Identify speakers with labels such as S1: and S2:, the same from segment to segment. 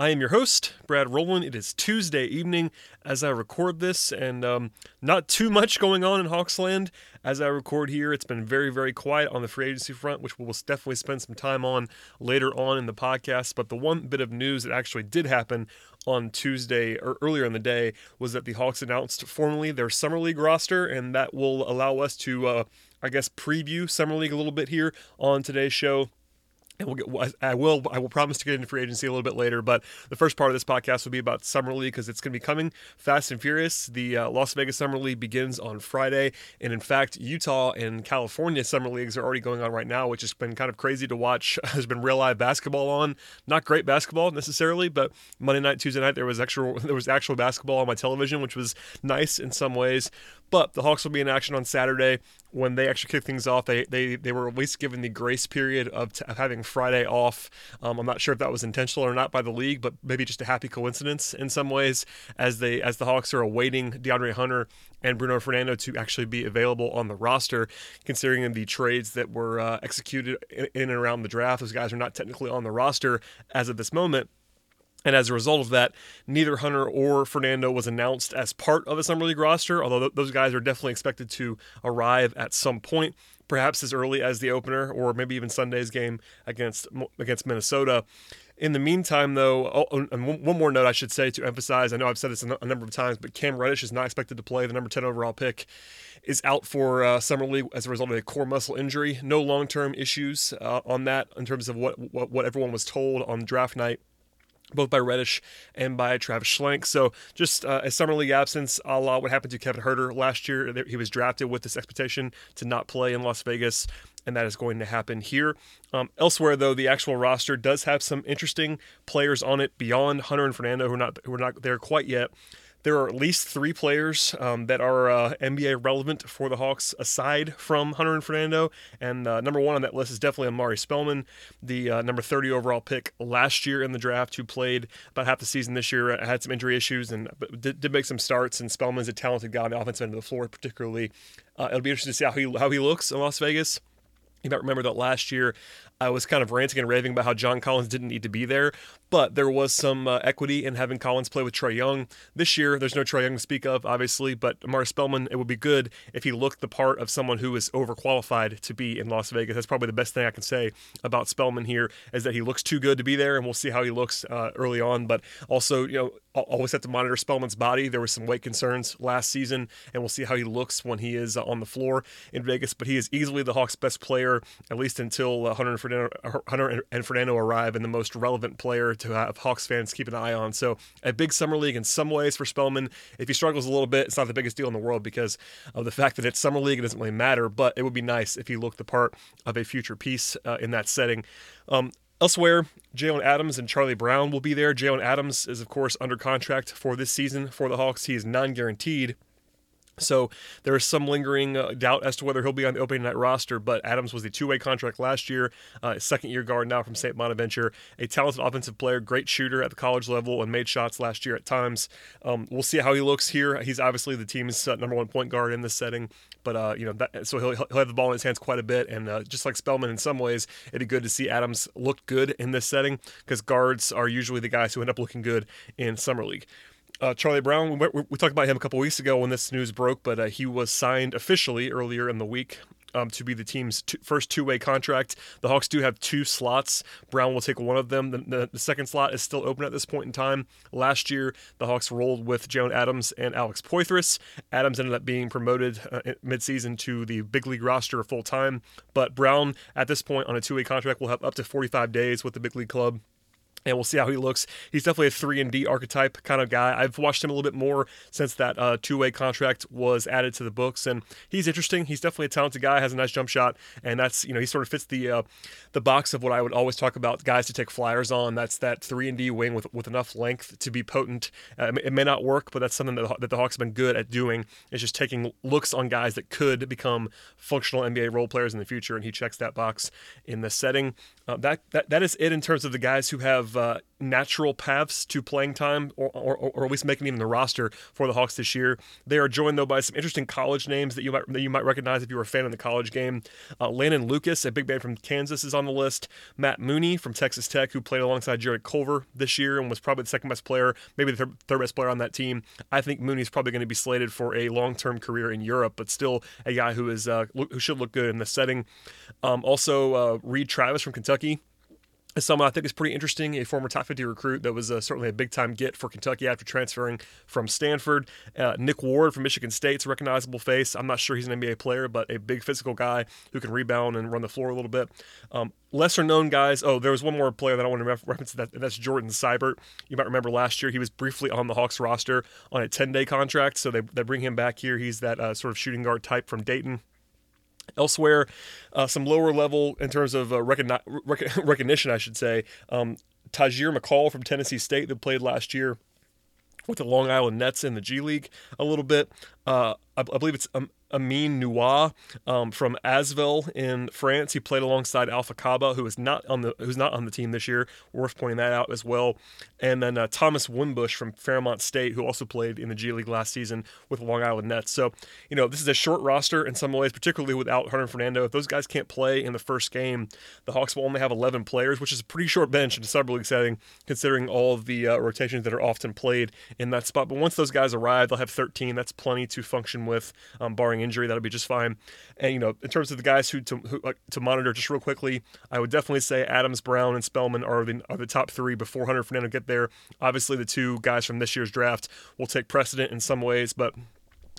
S1: I am your host, Brad Rowland. It is Tuesday evening as I record this, and um, not too much going on in Hawksland as I record here. It's been very, very quiet on the free agency front, which we'll definitely spend some time on later on in the podcast. But the one bit of news that actually did happen on Tuesday or earlier in the day was that the Hawks announced formally their Summer League roster, and that will allow us to, uh, I guess, preview Summer League a little bit here on today's show and we'll get, I will I will promise to get into free agency a little bit later, but the first part of this podcast will be about Summer League because it's going to be coming fast and furious. The uh, Las Vegas Summer League begins on Friday, and in fact, Utah and California Summer Leagues are already going on right now, which has been kind of crazy to watch. There's been real live basketball on, not great basketball necessarily, but Monday night, Tuesday night there was actual there was actual basketball on my television, which was nice in some ways. But the Hawks will be in action on Saturday when they actually kick things off. They they, they were at least given the grace period of, t- of having Friday off. Um, I'm not sure if that was intentional or not by the league, but maybe just a happy coincidence in some ways as they as the Hawks are awaiting DeAndre Hunter and Bruno Fernando to actually be available on the roster, considering the trades that were uh, executed in, in and around the draft. Those guys are not technically on the roster as of this moment. And as a result of that, neither Hunter or Fernando was announced as part of a Summer League roster, although th- those guys are definitely expected to arrive at some point, perhaps as early as the opener or maybe even Sunday's game against against Minnesota. In the meantime, though, oh, oh and one more note I should say to emphasize I know I've said this a number of times, but Cam Reddish is not expected to play. The number 10 overall pick is out for uh, Summer League as a result of a core muscle injury. No long term issues uh, on that in terms of what, what, what everyone was told on draft night both by Reddish and by Travis Schlenk. So just uh, a summer league absence, a la what happened to Kevin Huerter last year. He was drafted with this expectation to not play in Las Vegas, and that is going to happen here. Um, elsewhere, though, the actual roster does have some interesting players on it beyond Hunter and Fernando, who are not who are not there quite yet there are at least three players um, that are uh, NBA relevant for the Hawks aside from Hunter and Fernando. And uh, number one on that list is definitely Omari Spellman, the uh, number 30 overall pick last year in the draft, who played about half the season this year, uh, had some injury issues, and did, did make some starts. And Spellman's a talented guy on the offensive end of the floor, particularly. Uh, it'll be interesting to see how he, how he looks in Las Vegas. You might remember that last year I was kind of ranting and raving about how John Collins didn't need to be there, but there was some uh, equity in having Collins play with Trae Young. This year, there's no Trae Young to speak of, obviously, but Omari Spellman, it would be good if he looked the part of someone who is overqualified to be in Las Vegas. That's probably the best thing I can say about Spellman here is that he looks too good to be there, and we'll see how he looks uh, early on. But also, you know, always have to monitor Spellman's body. There was some weight concerns last season, and we'll see how he looks when he is uh, on the floor in Vegas. But he is easily the Hawks' best player, at least until uh, Hunter, and Fernando, Hunter and Fernando arrive, and the most relevant player to have Hawks fans keep an eye on. So a big summer league in some ways for Spellman. If he struggles a little bit, it's not the biggest deal in the world because of the fact that it's summer league. It doesn't really matter, but it would be nice if he looked the part of a future piece uh, in that setting. Um, Elsewhere, Jalen Adams and Charlie Brown will be there. Jalen Adams is, of course, under contract for this season for the Hawks. He is non guaranteed. So there is some lingering uh, doubt as to whether he'll be on the opening night roster, but Adams was the two-way contract last year, uh, second-year guard now from St. Bonaventure, a talented offensive player, great shooter at the college level, and made shots last year at times. Um, we'll see how he looks here. He's obviously the team's uh, number one point guard in this setting, but uh, you know, that, so he'll, he'll have the ball in his hands quite a bit, and uh, just like Spellman in some ways, it'd be good to see Adams look good in this setting because guards are usually the guys who end up looking good in summer league. Uh, Charlie Brown, we, we, talked about him a couple weeks ago when this news broke, but uh, he was signed officially earlier in the week um, to be the team's first two way contract. The Hawks do have two slots. Brown will take one of them. The, the, the, second slot is still open at this point in time. Last year, the Hawks rolled with Jalen Adams and Alex Poythress. Adams ended up being promoted uh, midseason to the big league roster full time, but Brown, at this point on a two way contract, will have up to 45 days with the big league club and we'll see how he looks. He's definitely a three and D archetype kind of guy. I've watched him a little bit more since that uh, two way contract was added to the books, and he's interesting. He's definitely a talented guy, has a nice jump shot, and that's you know he sort of fits the uh, the box of what I would always talk about guys to take flyers on. That's that three and D wing with with enough length to be potent. Uh, it may not work, but that's something that the, that the Hawks have been good at doing. Is just taking looks on guys that could become functional NBA role players in the future, and he checks that box in the setting. Uh, that, that that is it in terms of the guys who have uh, natural paths to playing time, or, or, or at least making even the roster for the Hawks this year. They are joined though by some interesting college names that you might that you might recognize if you were a fan of the college game. Uh, Landen Lucas, a big man from Kansas, is on the list. Matt Mooney from Texas Tech, who played alongside Jarrett Culver this year and was probably the second best player, maybe the third best player on that team. I think Mooney's probably going to be slated for a long term career in Europe, but still a guy who is uh, who should look good in the setting. Um, also, uh, Reid Travis from Kentucky someone I think is pretty interesting, a former top 50 recruit that was uh, certainly a big time get for Kentucky after transferring from Stanford. Uh, Nick Ward from Michigan State's a recognizable face. I'm not sure he's an NBA player, but a big physical guy who can rebound and run the floor a little bit. Um, lesser known guys. Oh, there was one more player that I want to reference that, and that's Jordan Sibert. You might remember last year he was briefly on the Hawks roster on a 10 day contract, so they, they bring him back here. He's that uh, sort of shooting guard type from Dayton. Elsewhere, uh, some lower level in terms of uh, recogni- rec- recognition, I should say. Um, Tahjere McCall from Tennessee State that played last year with the Long Island Nets in the G League a little bit. Uh, I, I, believe it's um, Amine Noua um, from Asvel in France. He played alongside Alpha Kaba, who is not on the who's not on the team this year. Worth pointing that out as well. And then uh, Thomas Wimbush from Fairmont State, who also played in the G League last season with Long Island Nets. So you know this is a short roster in some ways, particularly without Hunter Fernando. If those guys can't play in the first game, the Hawks will only have 11 players, which is a pretty short bench in a summer league setting, considering all of the uh, rotations that are often played in that spot. But once those guys arrive, they'll have 13. That's plenty to function with, um, barring barring injury, that'll be just fine. And you know, in terms of the guys who to who, uh, to monitor, just real quickly, I would definitely say Adams, Brown, and Spellman are the are the top three before Hunter Fernando get there. Obviously, the two guys from this year's draft will take precedent in some ways, but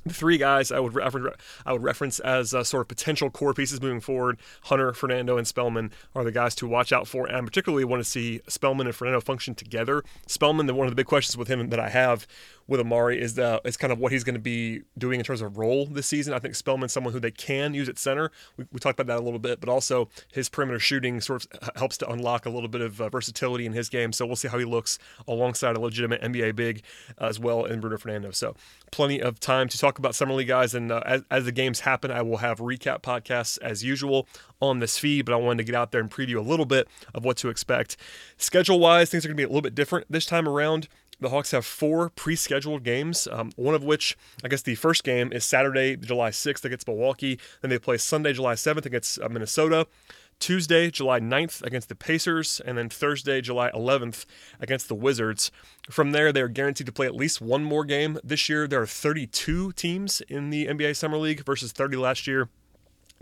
S1: three guys I would refer- I would reference as uh, sort of potential core pieces moving forward. Hunter, Fernando, and Spellman are the guys to watch out for, and I particularly want to see Spellman and Fernando function together. Spellman, the, one of the big questions with him that I have with Omari is the is kind of what he's going to be doing in terms of role this season. I think Spellman's someone who they can use at center. We, we talked about that a little bit, but also his perimeter shooting sort of helps to unlock a little bit of uh, versatility in his game. So we'll see how he looks alongside a legitimate NBA big uh, as well in Bruno Fernando. So plenty of time to talk about summer league guys, and uh, as, as the games happen, I will have recap podcasts as usual on this feed. But I wanted to get out there and preview a little bit of what to expect. Schedule wise, things are going to be a little bit different this time around the Hawks have four pre-scheduled games. Um, one of which, I guess, the first game is Saturday, July 6th against Milwaukee. Then they play Sunday, July 7th against uh, Minnesota. Tuesday, July 9th against the Pacers, and then Thursday, July 11th against the Wizards. From there, they are guaranteed to play at least one more game. This year, there are 32 teams in the NBA Summer League versus 30 last year.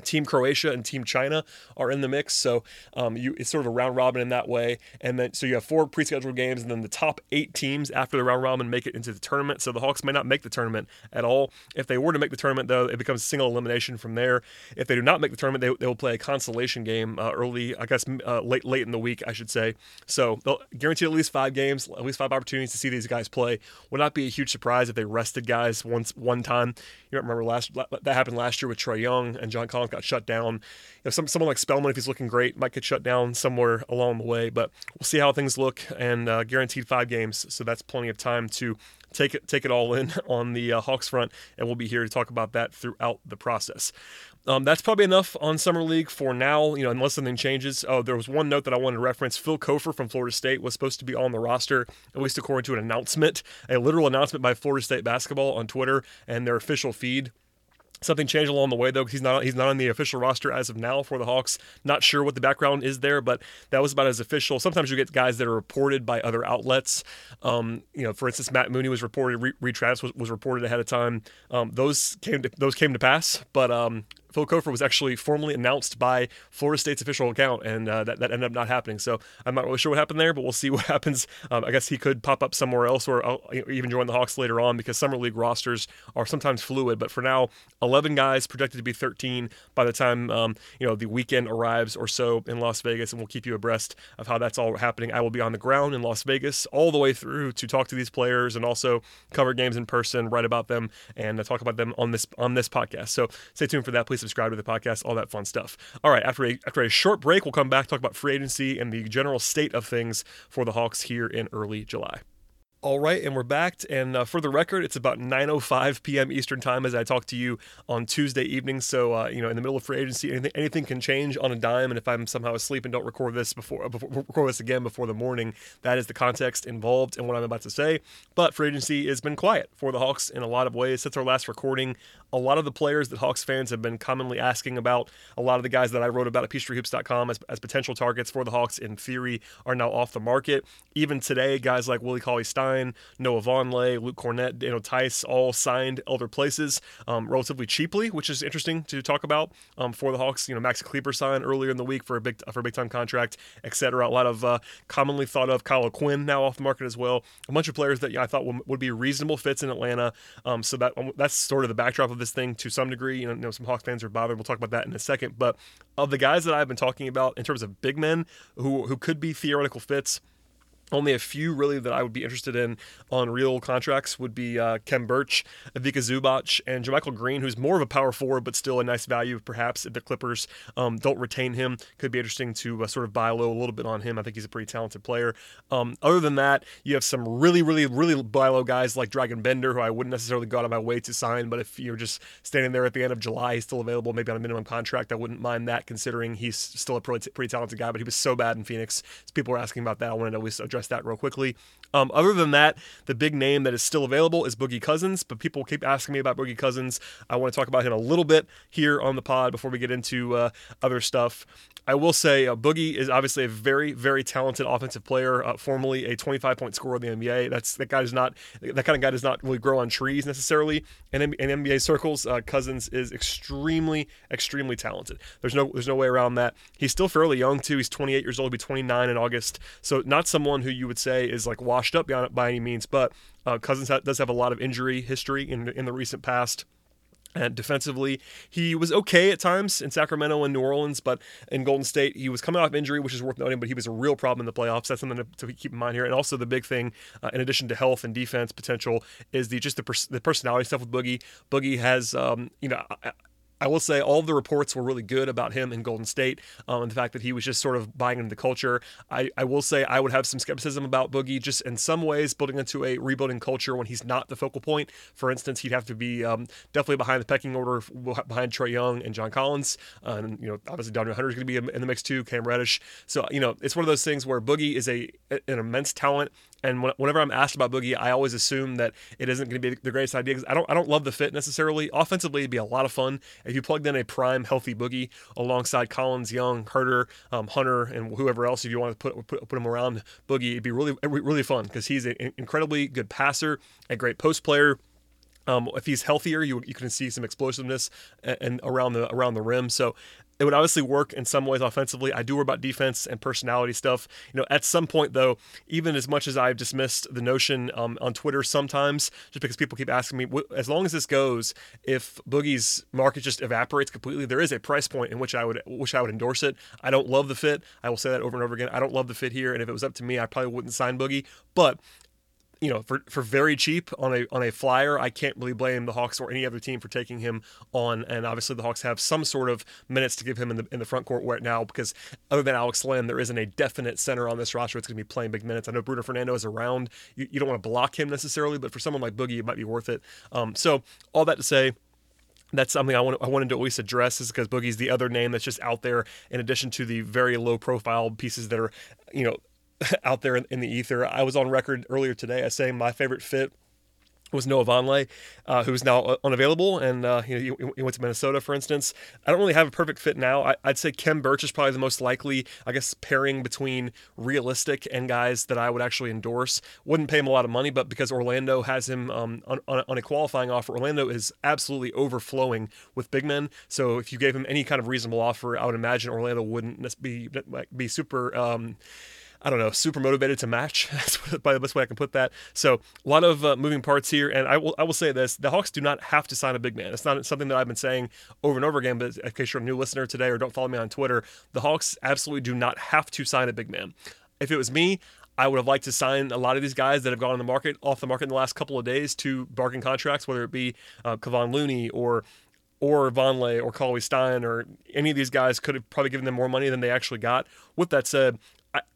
S1: Team Croatia and Team China are in the mix, so um, you it's sort of a round robin in that way. And then so you have four pre-scheduled games, and then the top eight teams after the round robin make it into the tournament. So the Hawks may not make the tournament at all. If they were to make the tournament, though, it becomes single elimination from there. If they do not make the tournament, they, they will play a consolation game uh, early, I guess uh, late late in the week, I should say. So they'll guarantee at least five games, at least five opportunities to see these guys play. Would not be a huge surprise if they rested guys once one time. You remember last that happened last year with Trae Young and John Collins got shut down. You know, some someone like Spellman, if he's looking great, might get shut down somewhere along the way. But we'll see how things look, and uh, guaranteed five games, so that's plenty of time to take it take it all in on the uh, Hawks front, and we'll be here to talk about that throughout the process. Um, that's probably enough on summer league for now. You know, unless something changes. Oh, there was one note that I wanted to reference. Phil Cofer from Florida State was supposed to be on the roster, at least according to an announcement, a literal announcement by Florida State basketball on Twitter and their official feed. Something changed along the way though, because he's not he's not on the official roster as of now for the Hawks. Not sure what the background is there, but that was about as official. Sometimes you get guys that are reported by other outlets. Um, you know, for instance, Matt Mooney was reported, Reid Travis was, was reported ahead of time. Um, those came to, those came to pass, but um, Phil Cofer was actually formally announced by Florida State's official account, and uh, that, that ended up not happening. So I'm not really sure what happened there, but we'll see what happens. Um, I guess he could pop up somewhere else or uh, even join the Hawks later on because summer league rosters are sometimes fluid. But for now, 11 guys projected to be 13 by the time um, you know the weekend arrives or so in Las Vegas, and we'll keep you abreast of how that's all happening. I will be on the ground in Las Vegas all the way through to talk to these players and also cover games in person, write about them, and uh, talk about them on this on this podcast. So stay tuned for that. Please subscribe to the podcast, all that fun stuff. All right, after a, after a short break, we'll come back talk about free agency and the general state of things for the Hawks here in early July. All right, and we're back. And uh, for the record, it's about 9:05 p.m. Eastern time as I talk to you on Tuesday evening. So uh, you know, in the middle of free agency, anything, anything can change on a dime. And if I'm somehow asleep and don't record this before, uh, before record this again before the morning, that is the context involved in what I'm about to say. But free agency has been quiet for the Hawks in a lot of ways since our last recording a lot of the players that Hawks fans have been commonly asking about, a lot of the guys that I wrote about at peachtreehoops.com as, as potential targets for the Hawks in theory are now off the market. Even today, guys like Willie Cauley Stein, Noah Vonleh, Luke Kornet, Daniel Theis, all signed other places um, relatively cheaply, which is interesting to talk about um, for the Hawks. You know, Max Kleber signed earlier in the week for a big for a big time contract, etc. A lot of uh, commonly thought of Kyle Quinn now off the market as well. A bunch of players that yeah, I thought would, would be reasonable fits in Atlanta. Um, so that that's sort of the backdrop of of this thing to some degree. You know, you know, some Hawks fans are bothered. We'll talk about that in a second. But of the guys that I've been talking about in terms of big men who who could be theoretical fits, only a few really that I would be interested in on real contracts would be uh, Khem Birch, Ivica Zubac, and JaMychal Green, who's more of a power forward but still a nice value. Perhaps if the Clippers um, don't retain him, could be interesting to uh, sort of buy low a little bit on him. I think he's a pretty talented player. Um, other than that, you have some really, really, really buy low guys like Dragan Bender, who I wouldn't necessarily go out of my way to sign. But if you're just standing there at the end of July, he's still available, maybe on a minimum contract. I wouldn't mind that, considering he's still a pretty, pretty talented guy. But he was so bad in Phoenix, so people were asking about that. I wanted to always address that real quickly. Um, other than that, the big name that is still available is Boogie Cousins, but people keep asking me about Boogie Cousins. I want to talk about him a little bit here on the pod before we get into uh, other stuff. I will say uh, Boogie is obviously a very, very talented offensive player. Uh, formerly a 25 point scorer in the NBA. That's that guy does not that kind of guy does not really grow on trees necessarily. In, in NBA circles, uh, Cousins is extremely, extremely talented. There's no there's no way around that. He's still fairly young too. He's 28 years old. He'll be 29 in August. So not someone who you would say is like washed up by, any means, but uh, Cousins ha- does have a lot of injury history in in the recent past. And defensively, he was okay at times in Sacramento and New Orleans, but in Golden State, he was coming off injury, which is worth noting, but he was a real problem in the playoffs. That's something to, to keep in mind here. And also, the big thing, uh, in addition to health and defense potential, is the just the, pers- the personality stuff with Boogie. Boogie has, um, you know, I will say all the reports were really good about him in Golden State um, and the fact that he was just sort of buying into the culture. I, I will say I would have some skepticism about Boogie just in some ways building into a rebuilding culture when he's not the focal point. For instance, he'd have to be um, definitely behind the pecking order behind Trae Young and John Collins. Uh, and, you know, obviously Hunter is going to be in the mix too, Cam Reddish. So, you know, it's one of those things where Boogie is a an immense talent and whenever I'm asked about Boogie, I always assume that it isn't going to be the greatest idea because I don't I don't love the fit necessarily. Offensively, it'd be a lot of fun if you plugged in a prime healthy Boogie alongside Collins, Young, Huerter, um, Hunter, and whoever else if you want to put put, put him around Boogie. It'd be really really fun because he's an incredibly good passer, a great post player. Um, if he's healthier, you, you can see some explosiveness and, and, around the around the rim. So it would obviously work in some ways offensively. I do worry about defense and personality stuff. You know, at some point though, even as much as I've dismissed the notion um, on Twitter sometimes, just because people keep asking me, as long as this goes, if Boogie's market just evaporates completely, there is a price point in which I would which I would endorse it. I don't love the fit. I will say that over and over again. I don't love the fit here, and if it was up to me, I probably wouldn't sign Boogie. But you know, for, for very cheap on a on a flyer, I can't really blame the Hawks or any other team for taking him on. And obviously, the Hawks have some sort of minutes to give him in the in the front court right now because other than Alex Len, there isn't a definite center on this roster that's going to be playing big minutes. I know Bruno Fernando is around. You, you don't want to block him necessarily, but for someone like Boogie, it might be worth it. Um, so all that to say that's something I, want, I wanted to at least address is because Boogie's the other name that's just out there in addition to the very low profile pieces that are, you know, out there in, in, the ether. I was on record earlier today as saying my favorite fit was Noah Vonleh, uh, who's now uh, unavailable, and uh, you know, he, went to Minnesota, for instance. I don't really have a perfect fit now. I, would say Khem Birch is probably the most likely, I guess, pairing between realistic and guys that I would actually endorse. Wouldn't pay him a lot of money, but because Orlando has him um, on, on, a qualifying offer, Orlando is absolutely overflowing with big men. So if you gave him any kind of reasonable offer, I would imagine Orlando wouldn't be be super. Um, I don't know, super motivated to match. That's probably the best way I can put that. So a lot of uh, moving parts here, and I will I will say this: the Hawks do not have to sign a big man. It's not something that I've been saying over and over again. But in case you're a new listener today or don't follow me on Twitter, the Hawks absolutely do not have to sign a big man. If it was me, I would have liked to sign a lot of these guys that have gone on the market off the market in the last couple of days to bargain contracts, whether it be uh, Kevon Looney or or Vonleh or Cauley Stein or any of these guys could have probably given them more money than they actually got. With that said,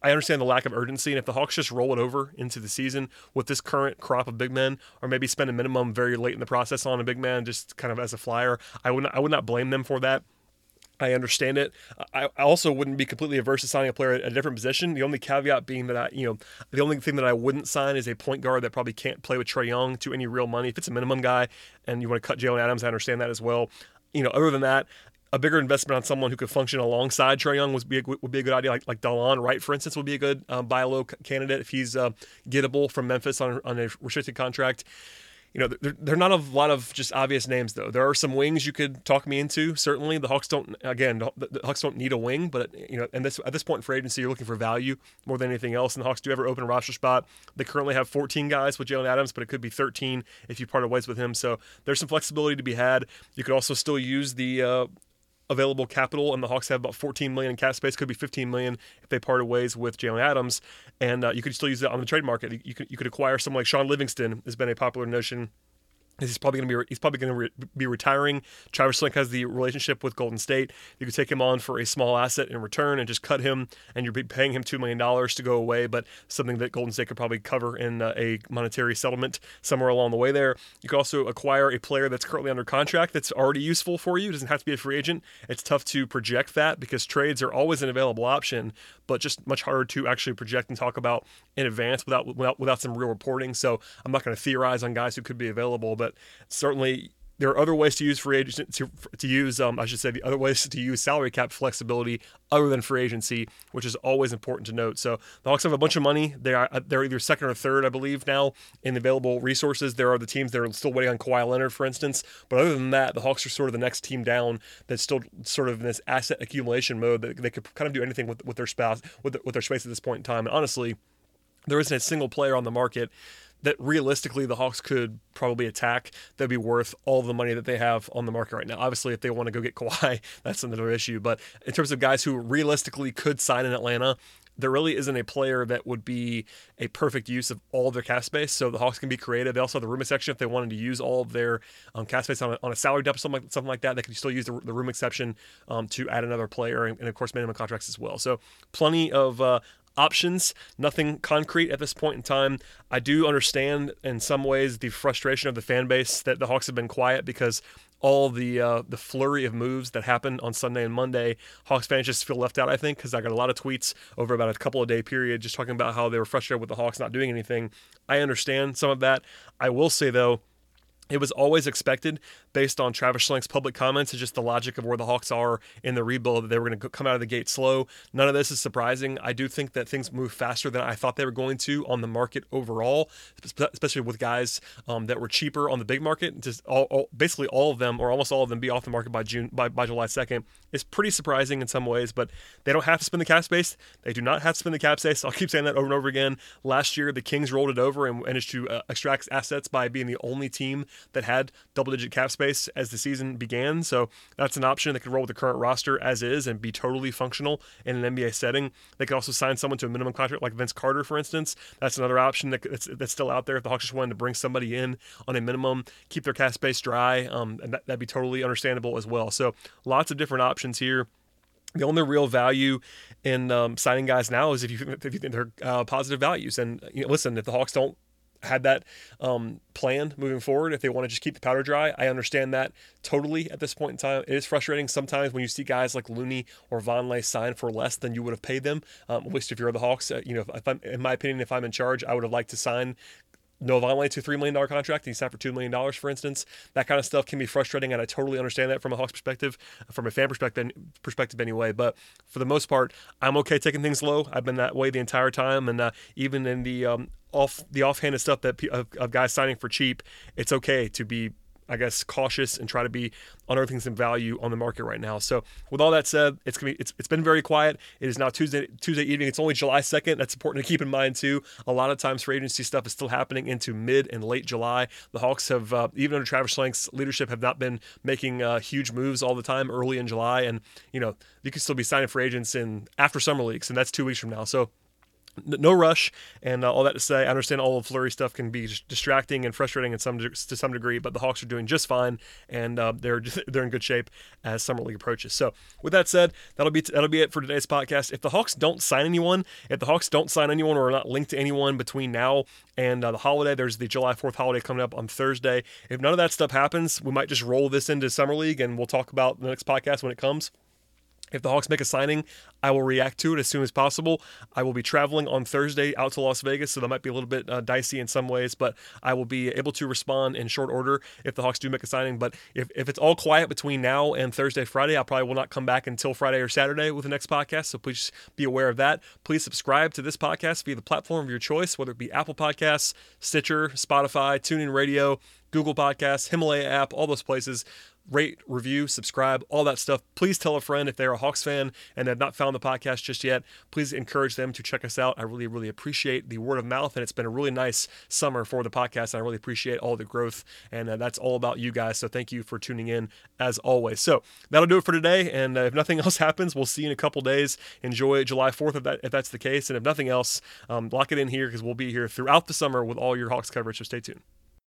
S1: I, understand the lack of urgency, and if the Hawks just roll it over into the season with this current crop of big men, or maybe spend a minimum very late in the process on a big man, just kind of as a flyer, I would not, I would not blame them for that. I understand it. I also wouldn't be completely averse to signing a player at a different position. The only caveat being that I, you know, the only thing that I wouldn't sign is a point guard that probably can't play with Trae Young to any real money. If it's a minimum guy and you want to cut Jalen Adams, I understand that as well. You know, other than that, a bigger investment on someone who could function alongside Trae Young would be a, would be a good idea. Like like Delon Wright, for instance, would be a good um, buy low candidate if he's uh, gettable from Memphis on, on a restricted contract. You know, there are not a lot of just obvious names though. There are some wings you could talk me into. Certainly, the Hawks don't. Again, the, the Hawks don't need a wing, but you know, and this at this point in free agency, you're looking for value more than anything else. And the Hawks do ever open a roster spot. They currently have 14 guys with Jalen Adams, but it could be 13 if you parted ways with him. So there's some flexibility to be had. You could also still use the uh, available capital, and the Hawks have about 14 million in cap space. Could be 15 million if they parted ways with Jalen Adams, and uh, you could still use that on the trade market. You could you could acquire someone like Shaun Livingston. Has been a popular notion He's probably going to be he's probably going to re- be retiring. Travis Schlenk has the relationship with Golden State. You could take him on for a small asset in return and just cut him, and you're paying him two million dollars to go away, but something that Golden State could probably cover in uh, a monetary settlement somewhere along the way. There, you could also acquire a player that's currently under contract that's already useful for you. It doesn't have to be a free agent. It's tough to project that because trades are always an available option, but just much harder to actually project and talk about in advance without without, without some real reporting. So I'm not going to theorize on guys who could be available, but certainly there are other ways to use free agency to, to use um, I should say the other ways to use salary cap flexibility other than free agency, which is always important to note. So the Hawks have a bunch of money. They are they're either second or third, I believe, now in available resources. There are the teams that are still waiting on Kawhi Leonard, for instance. But other than that, the Hawks are sort of the next team down that's still sort of in this asset accumulation mode that they could kind of do anything with with their spouse with, with their space at this point in time. And honestly, there isn't a single player on the market that realistically the Hawks could probably attack that'd be worth all the money that they have on the market right now. Obviously, if they want to go get Kawhi, that's another issue. But in terms of guys who realistically could sign in Atlanta, there really isn't a player that would be a perfect use of all their cap space. So the Hawks can be creative. They also have the room exception if they wanted to use all of their um, cap space on a, on a salary depth, something like, something like that. They could still use the, the room exception um, to add another player and, and, of course, minimum contracts as well. So plenty of uh, options, nothing concrete at this point in time. I do understand in some ways the frustration of the fan base that the Hawks have been quiet because all the uh, the flurry of moves that happened on Sunday and Monday, Hawks fans just feel left out. I think because I got a lot of tweets over about a couple of day period just talking about how they were frustrated with the Hawks not doing anything. I understand some of that. I will say though it was always expected based on Travis Schlenk's public comments and just the logic of where the Hawks are in the rebuild that they were going to come out of the gate slow. None of this is surprising. I do think that things move faster than I thought they were going to on the market overall, especially with guys um, that were cheaper on the big market. Just all, all, basically all of them or almost all of them be off the market by June by, by July 2nd It's pretty surprising in some ways, but they don't have to spend the cap space. They do not have to spend the cap space. I'll keep saying that over and over again. Last year, the Kings rolled it over and managed to uh, extract assets by being the only team that had double digit cap space as the season began. So that's an option. They could roll with the current roster as is and be totally functional in an NBA setting. They could also sign someone to a minimum contract like Vince Carter, for instance. That's another option that, that's, that's still out there if the Hawks just wanted to bring somebody in on a minimum, keep their cap space dry, um, and that, that'd be totally understandable as well. So lots of different options here. The only real value in um, signing guys now is if you, if you think they're uh, positive values. And you know, listen, if the Hawks don't had that um, planned moving forward if they want to just keep the powder dry. I understand that totally at this point in time. It is frustrating sometimes when you see guys like Looney or Vonleh sign for less than you would have paid them. Um, at least if you're the Hawks, uh, you know, if I'm, in my opinion, if I'm in charge, I would have liked to sign Noah Vonleh to a $3 million contract and he signed for $2 million, for instance. That kind of stuff can be frustrating, and I totally understand that from a Hawks perspective, from a fan perspective, perspective anyway. But for the most part, I'm okay taking things low. I've been that way the entire time, and uh, even in the um, off the offhanded stuff that of, of guys signing for cheap, it's okay to be I guess, cautious and try to be unearthing some value on the market right now. So, with all that said, it's gonna be it's, it's been very quiet. It is now Tuesday Tuesday evening. It's only July second. That's important to keep in mind too. A lot of times, free agency stuff is still happening into mid and late July. The Hawks have uh, even under Travis Schlenk's leadership have not been making uh, huge moves all the time early in July, and you know you can still be signing for agents in after summer leagues, and that's two weeks from now. So no rush. And uh, all that to say i understand all the flurry stuff can be distracting and frustrating in some to some degree but the hawks are doing just fine. And uh, they're they're in good shape as summer league approaches. So with that said that'll be that'll be it for today's podcast. If the hawks don't sign anyone if the hawks don't sign anyone or are not linked to anyone between now and uh, the holiday there's the july 4th holiday coming up on thursday. If none of that stuff happens we might just roll this into summer league and we'll talk about the next podcast when it comes if the Hawks make a signing, I will react to it as soon as possible. I will be traveling on Thursday out to Las Vegas, so that might be a little bit uh, dicey in some ways, but I will be able to respond in short order if the Hawks do make a signing. But if, if it's all quiet between now and Thursday, Friday, I probably will not come back until Friday or Saturday with the next podcast, so please be aware of that. Please subscribe to this podcast via the platform of your choice, whether it be Apple Podcasts, Stitcher, Spotify, TuneIn Radio, Google Podcasts, Himalaya app, all those places rate, review, subscribe, all that stuff. Please tell a friend if they're a Hawks fan and have not found the podcast just yet. Please encourage them to check us out. I really, really appreciate the word of mouth, and it's been a really nice summer for the podcast. I really appreciate all the growth, and uh, that's all about you guys. So thank you for tuning in as always. So that'll do it for today. And uh, if nothing else happens, we'll see you in a couple days. Enjoy July 4th if, that, if that's the case. And if nothing else, um, lock it in here because we'll be here throughout the summer with all your Hawks coverage. So stay tuned.